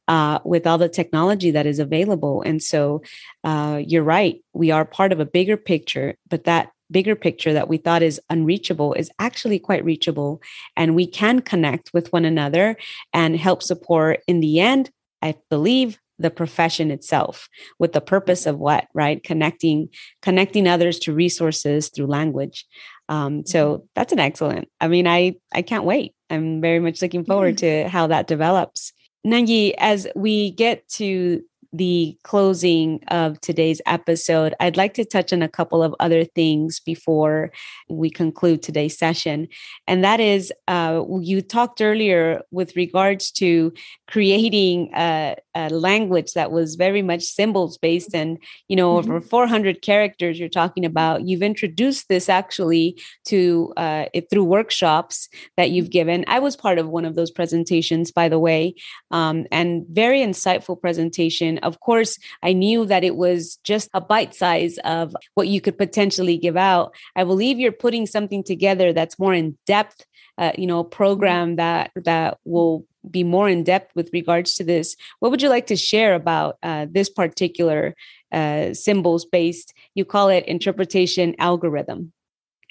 uh, with all the technology that is available and so uh, you're right we are part of a bigger picture but that bigger picture that we thought is unreachable is actually quite reachable and we can connect with one another and help support in the end i believe the profession itself with the purpose of what right? Connecting connecting others to resources through language. Um, so mm-hmm. that's an excellent i mean i i can't wait. I'm very much looking forward to how that develops. Nanyi as we get to the closing of today's episode, I'd like to touch on a couple of other things before we conclude today's session. And that is, uh, you talked earlier with regards to creating a, a, language that was very much symbols based and, you know, mm-hmm. over 400 characters you're talking about. You've introduced this actually to uh, it through workshops that you've given. I was part of one of those presentations, by the way, um, and very insightful presentation. Of course, I knew that it was just a bite size of what you could potentially give out. I believe you're putting something together that's more in depth. Uh, you know, program that that will be more in depth with regards to this. What would you like to share about uh, this particular uh, symbols based? You call it interpretation algorithm.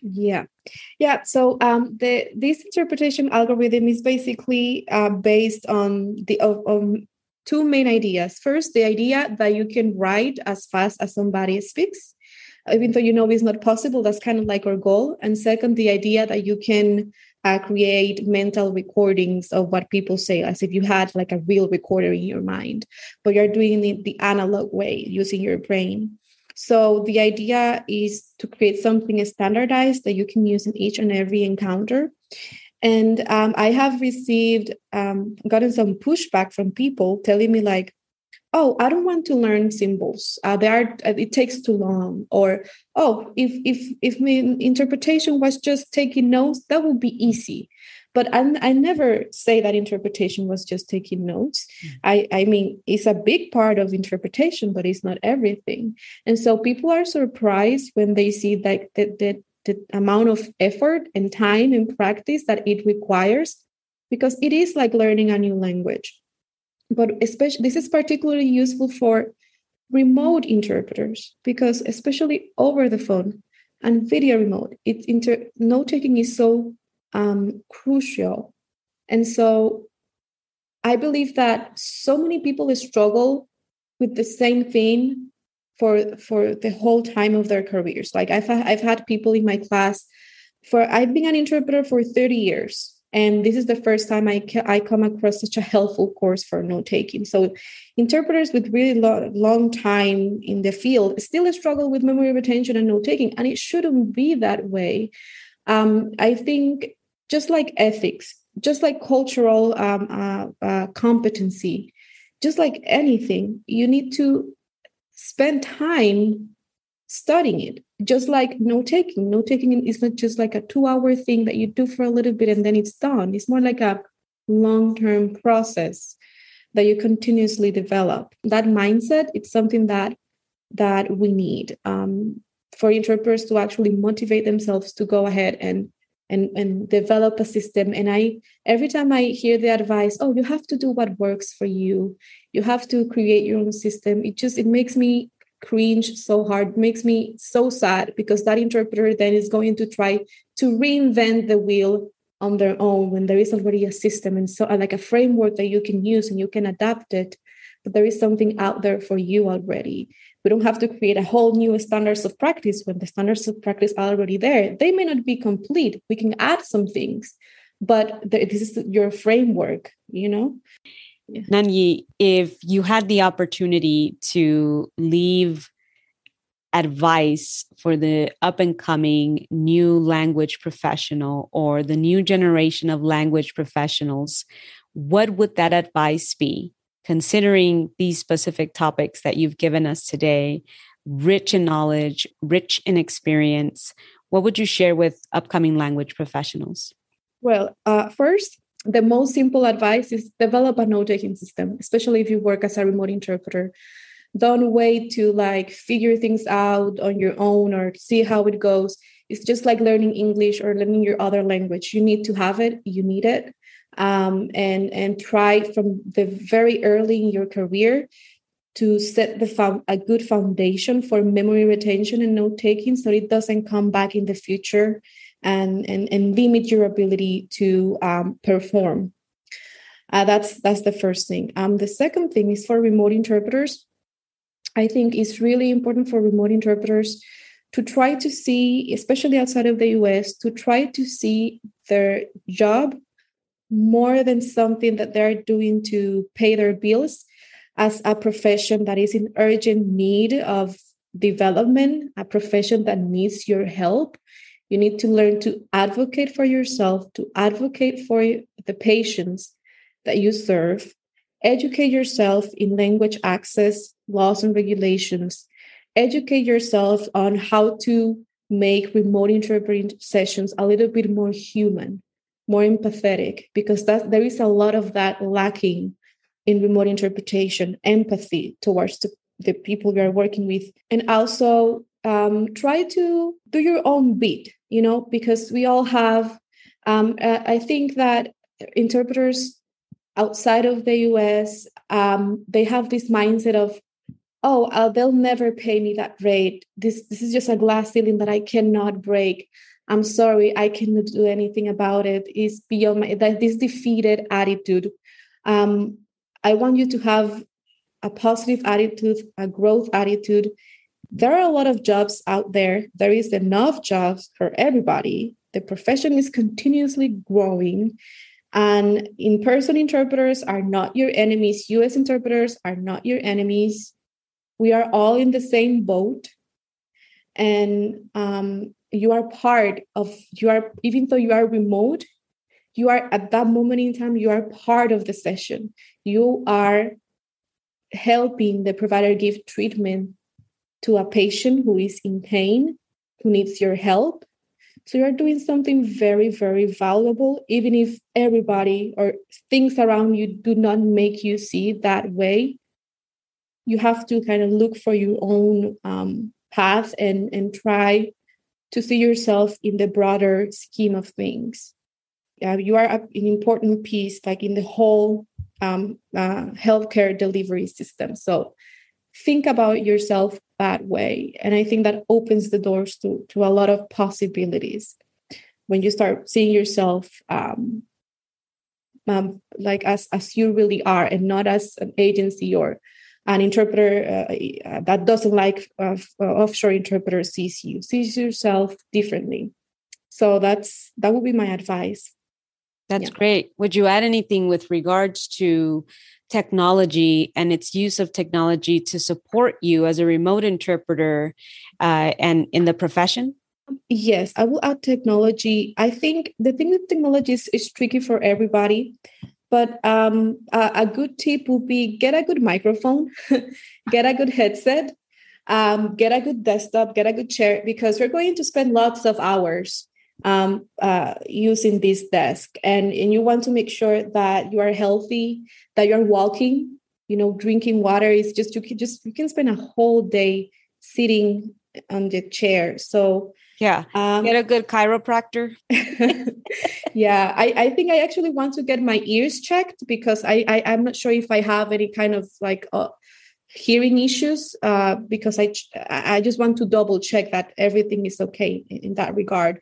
Yeah, yeah. So um, the this interpretation algorithm is basically uh, based on the on two main ideas. First, the idea that you can write as fast as somebody speaks, even though you know it's not possible. That's kind of like our goal. And second, the idea that you can uh, create mental recordings of what people say, as if you had like a real recorder in your mind, but you're doing it the analog way using your brain. So the idea is to create something standardized that you can use in each and every encounter. And um, I have received, um, gotten some pushback from people telling me like, oh, I don't want to learn symbols. Uh, they are, uh, it takes too long. Or, oh, if if if my interpretation was just taking notes, that would be easy but I, I never say that interpretation was just taking notes mm. i i mean it's a big part of interpretation but it's not everything and so people are surprised when they see that that, the, the amount of effort and time and practice that it requires because it is like learning a new language but especially this is particularly useful for remote interpreters because especially over the phone and video remote it inter note taking is so um, crucial. And so I believe that so many people struggle with the same thing for for the whole time of their careers. Like I've I've had people in my class for I've been an interpreter for 30 years and this is the first time I, ca- I come across such a helpful course for note taking. So, interpreters with really lo- long time in the field still struggle with memory retention and note taking, and it shouldn't be that way. Um, I think just like ethics, just like cultural um, uh, uh, competency, just like anything, you need to spend time studying it. Just like note taking. Note taking is not just like a two hour thing that you do for a little bit and then it's done. It's more like a long term process that you continuously develop. That mindset, it's something that that we need um, for interpreters to actually motivate themselves to go ahead and and and develop a system. And i every time i hear the advice oh you have to do what works for you. You have to create your own system it just it makes me cringe so hard. It makes me so sad because that interpreter then is going to try to reinvent the wheel on their own when there is already a system and so uh, like a framework that you can use and you can adapt it but there is something out there for you already we don't have to create a whole new standards of practice when the standards of practice are already there. They may not be complete. We can add some things, but the, this is your framework, you know? Yeah. Nanyi, if you had the opportunity to leave advice for the up and coming new language professional or the new generation of language professionals, what would that advice be? Considering these specific topics that you've given us today, rich in knowledge, rich in experience, what would you share with upcoming language professionals? Well, uh, first, the most simple advice is develop a note taking system, especially if you work as a remote interpreter. Don't wait to like figure things out on your own or see how it goes. It's just like learning English or learning your other language. You need to have it, you need it um, and and try from the very early in your career to set the fo- a good foundation for memory retention and note taking so it doesn't come back in the future and and, and limit your ability to um, perform. Uh, that's that's the first thing. Um, the second thing is for remote interpreters. I think it's really important for remote interpreters to try to see especially outside of the us to try to see their job more than something that they're doing to pay their bills as a profession that is in urgent need of development, a profession that needs your help. You need to learn to advocate for yourself, to advocate for the patients that you serve, educate yourself in language access, laws and regulations, educate yourself on how to make remote interpreting sessions a little bit more human, more empathetic, because that there is a lot of that lacking in remote interpretation, empathy towards the, the people we are working with, and also um, try to do your own beat, you know, because we all have. Um, I think that interpreters outside of the US, um, they have this mindset of oh, uh, they'll never pay me that rate. This this is just a glass ceiling that I cannot break. I'm sorry, I cannot do anything about it. It's beyond my that this defeated attitude. Um, I want you to have a positive attitude, a growth attitude. There are a lot of jobs out there. There is enough jobs for everybody. The profession is continuously growing. And in person interpreters are not your enemies. US interpreters are not your enemies we are all in the same boat and um, you are part of you are even though you are remote you are at that moment in time you are part of the session. You are helping the provider give treatment to a patient who is in pain who needs your help. So you're doing something very very valuable even if everybody or things around you do not make you see that way. You have to kind of look for your own um, path and and try to see yourself in the broader scheme of things. Yeah, you are an important piece, like in the whole um, uh, healthcare delivery system. So think about yourself that way, and I think that opens the doors to to a lot of possibilities when you start seeing yourself um, um, like as as you really are, and not as an agency or an interpreter uh, uh, that doesn't like uh, uh, offshore interpreter sees you sees yourself differently. So that's that would be my advice. That's yeah. great. Would you add anything with regards to technology and its use of technology to support you as a remote interpreter uh, and in the profession? Yes i will add technology. I think the thing with technology is, is tricky for everybody but um, a, a, good tip would be get a good microphone, get a good headset, um, get a good desktop, get a good chair, because we're going to spend lots of hours um, uh, using this desk. And, and you want to make sure that you are healthy, that you're walking, you know, drinking water is just, you can just, you can spend a whole day sitting on the chair. So yeah. Um, get a good chiropractor. yeah. I, I think I actually want to get my ears checked because I, I am not sure if I have any kind of like uh, hearing issues uh, because I I just want to double check that everything is okay in, in that regard.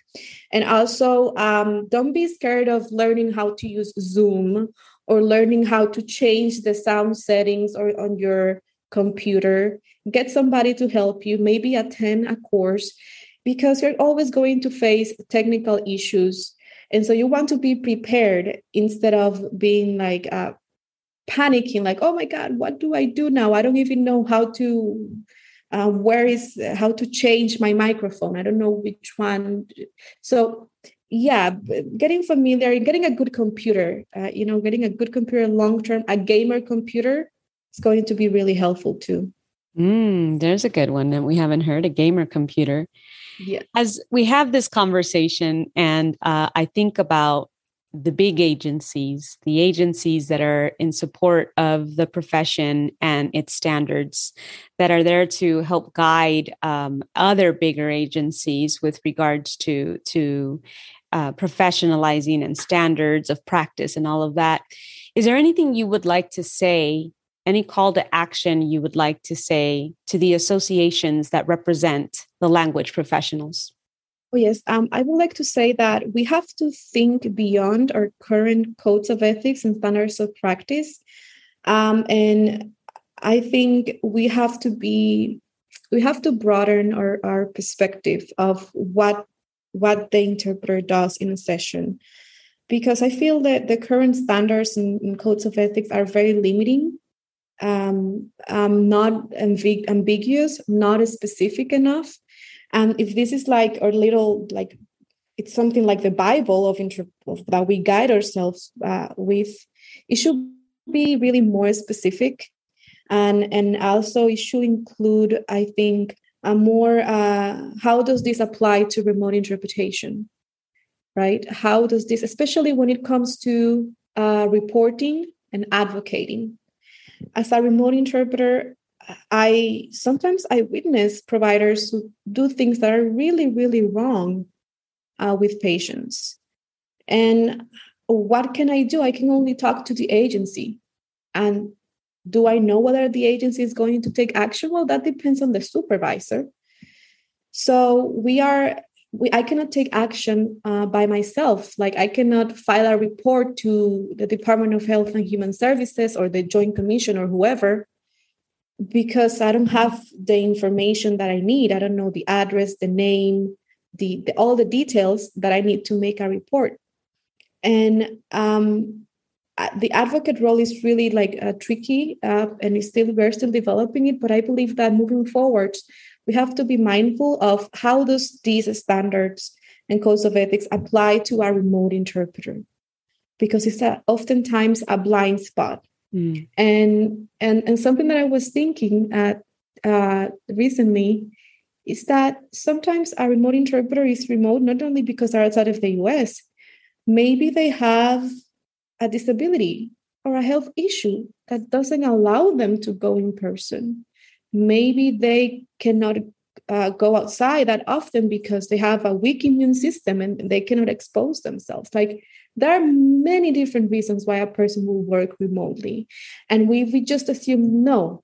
And also um, don't be scared of learning how to use Zoom or learning how to change the sound settings or on your computer. Get somebody to help you, maybe attend a course because you're always going to face technical issues. And so you want to be prepared instead of being like uh, panicking, like, oh my God, what do I do now? I don't even know how to. Uh, where is how to change my microphone? I don't know which one. So yeah getting familiar getting a good computer uh, you know getting a good computer long term a gamer computer is going to be really helpful too mm, there's a good one that we haven't heard a gamer computer yeah. As we have this conversation, and uh, I think about the big agencies, the agencies that are in support of the profession and its standards, that are there to help guide um, other bigger agencies with regards to to uh, professionalizing and standards of practice and all of that. Is there anything you would like to say any call to action you would like to say to the associations that represent the language professionals? Oh, yes. Um, I would like to say that we have to think beyond our current codes of ethics and standards of practice. Um, and I think we have to be, we have to broaden our, our perspective of what what the interpreter does in a session because I feel that the current standards and, and, codes of ethics are very limiting um, um, not ambig- ambiguous, not specific enough. And if this is like a little like it's something like the Bible of, inter- of that we guide ourselves uh, with, it should be really more specific, and and also it should include, I think, a more uh, how does this apply to remote interpretation, right? How does this, especially when it comes to uh, reporting and advocating, as a remote interpreter, I sometimes I witness providers who do things that are really, really wrong uh, with patients. And what can I do? I can only talk to the agency. And do I know whether the agency is going to take action? Well, that depends on the supervisor. So we are we, I cannot take action uh, by myself. Like I cannot file a report to the Department of Health and Human Services or the Joint Commission or whoever because I don't have the information that I need. I don't know the address, the name, the, the all the details that I need to make a report. And um, the advocate role is really like uh, tricky, uh, and still we're still developing it. But I believe that moving forward, we have to be mindful of how does these standards and codes of ethics apply to our remote interpreter, because it's a, oftentimes a blind spot. Mm. And and and something that I was thinking at uh, recently is that sometimes a remote interpreter is remote not only because they're outside of the US, maybe they have a disability or a health issue that doesn't allow them to go in person. Maybe they cannot uh, go outside that often because they have a weak immune system and they cannot expose themselves. Like there are many different reasons why a person will work remotely. And we, we just assume no,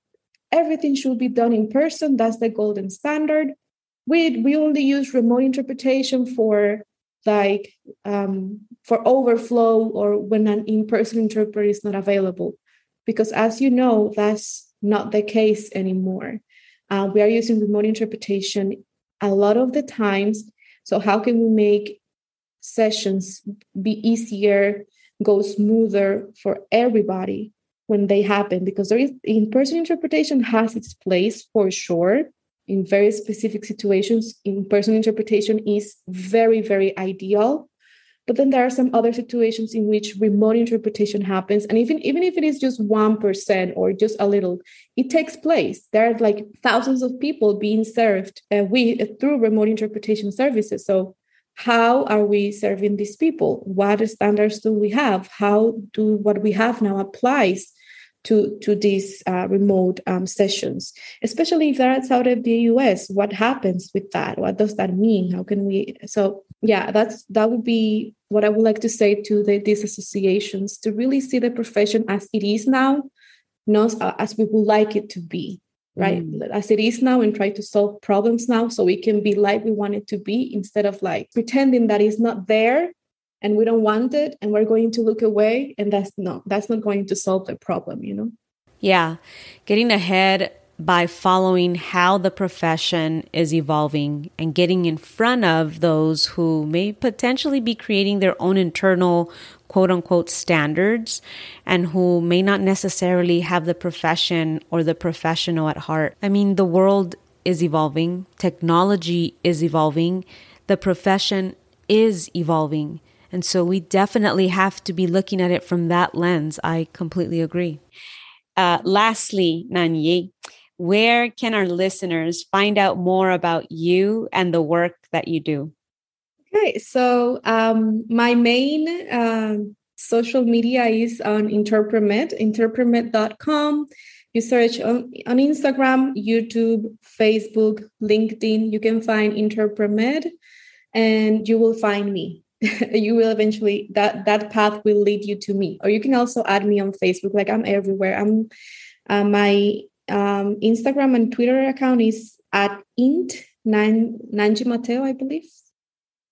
everything should be done in person. That's the golden standard. We, we only use remote interpretation for like um, for overflow or when an in-person interpreter is not available because as you know that's not the case anymore. Uh, we are using remote interpretation a lot of the times. So how can we make sessions be easier go smoother for everybody when they happen? Because there is in-person interpretation has its place for sure. In very specific situations, in person interpretation is very, very ideal. But then there are some other situations in which remote interpretation happens. And even, even if it is just 1% or just a little, it takes place. There are like thousands of people being served uh, we, uh, through remote interpretation services. So how are we serving these people? What standards do we have? How do what we have now applies to to these uh, remote um, sessions, especially if they're outside of the US. What happens with that? What does that mean? How can we? So yeah, that's that would be what I would like to say to the, these associations to really see the profession as it is now, not as we would like it to be. Right, mm. as it is now, and try to solve problems now, so we can be like we want it to be, instead of like pretending that it's not there and we don't want it and we're going to look away and that's not that's not going to solve the problem you know yeah getting ahead by following how the profession is evolving and getting in front of those who may potentially be creating their own internal quote unquote standards and who may not necessarily have the profession or the professional at heart. I mean, the world is evolving, technology is evolving, the profession is evolving. And so we definitely have to be looking at it from that lens. I completely agree. Uh, lastly, Nanyi, where can our listeners find out more about you and the work that you do? Okay, so um, my main uh, social media is on Interpremed, interpremed.com. You search on, on Instagram, YouTube, Facebook, LinkedIn. You can find Interpremed and you will find me. you will eventually that that path will lead you to me or you can also add me on facebook like i'm everywhere i'm uh, my um, instagram and twitter account is at int nanyi mateo i believe.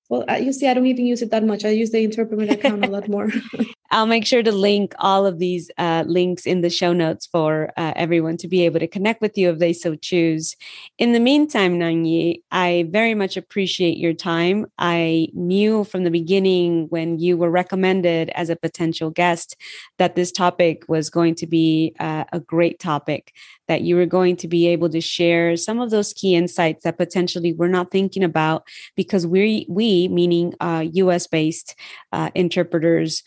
Well you see i don't even use it that much. I use the interpreter account a lot more I'll make sure to link all of these uh, links in the show notes for uh, everyone to be able to connect with you if they so choose. In the meantime, Nanyi, I very much appreciate your time. I knew from the beginning when you were recommended as a potential guest that this topic was going to be uh, a great topic, that you were going to be able to share some of those key insights that potentially we're not thinking about because we, we meaning US uh, based uh, interpreters,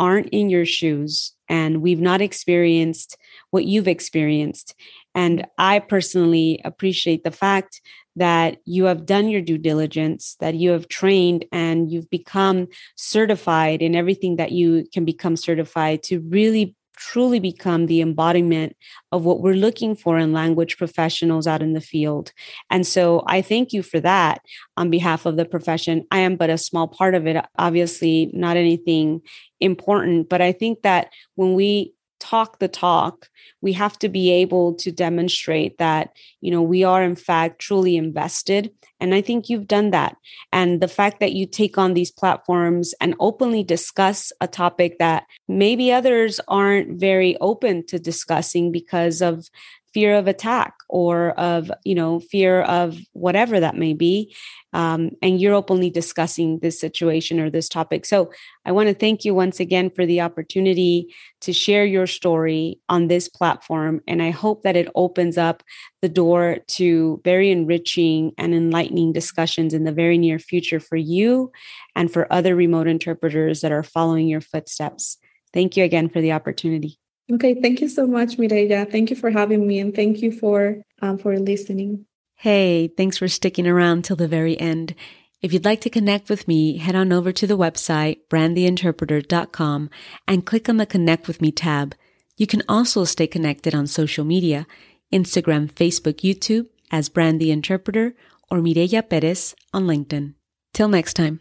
aren't in your shoes and we've not experienced what you've experienced. And I personally appreciate the fact that you have done your due diligence, that you have trained and you've become certified in everything that you can become certified to really truly become the embodiment of what we're looking for in language professionals out in the field. And so I thank you for that on behalf of the profession. I am but a small part of it, obviously, not anything important, but I think that when we talk the talk we have to be able to demonstrate that you know we are in fact truly invested and i think you've done that. And the fact that you take on these platforms and openly discuss a topic that maybe others aren't very open to discussing because of fear of attack or of you know fear of whatever that may be. Um, and you're openly discussing this situation or this topic. So i want to thank you once again for the opportunity to share your story on this platform. And i hope that it opens up the door to very enriching and enlightening discussions in the very near future for you and for other remote interpreters that are following your footsteps. Thank you again for the opportunity Okay, thank you so much, Mireya. Thank you for having me, and thank you for um, for listening. Hey, thanks for sticking around till the very end. If you'd like to connect with me, head on over to the website brandtheinterpreter.com and click on the Connect with Me tab. You can also stay connected on social media, Instagram, Facebook, YouTube as Brand the Interpreter or Mireya Perez on LinkedIn. Till next time.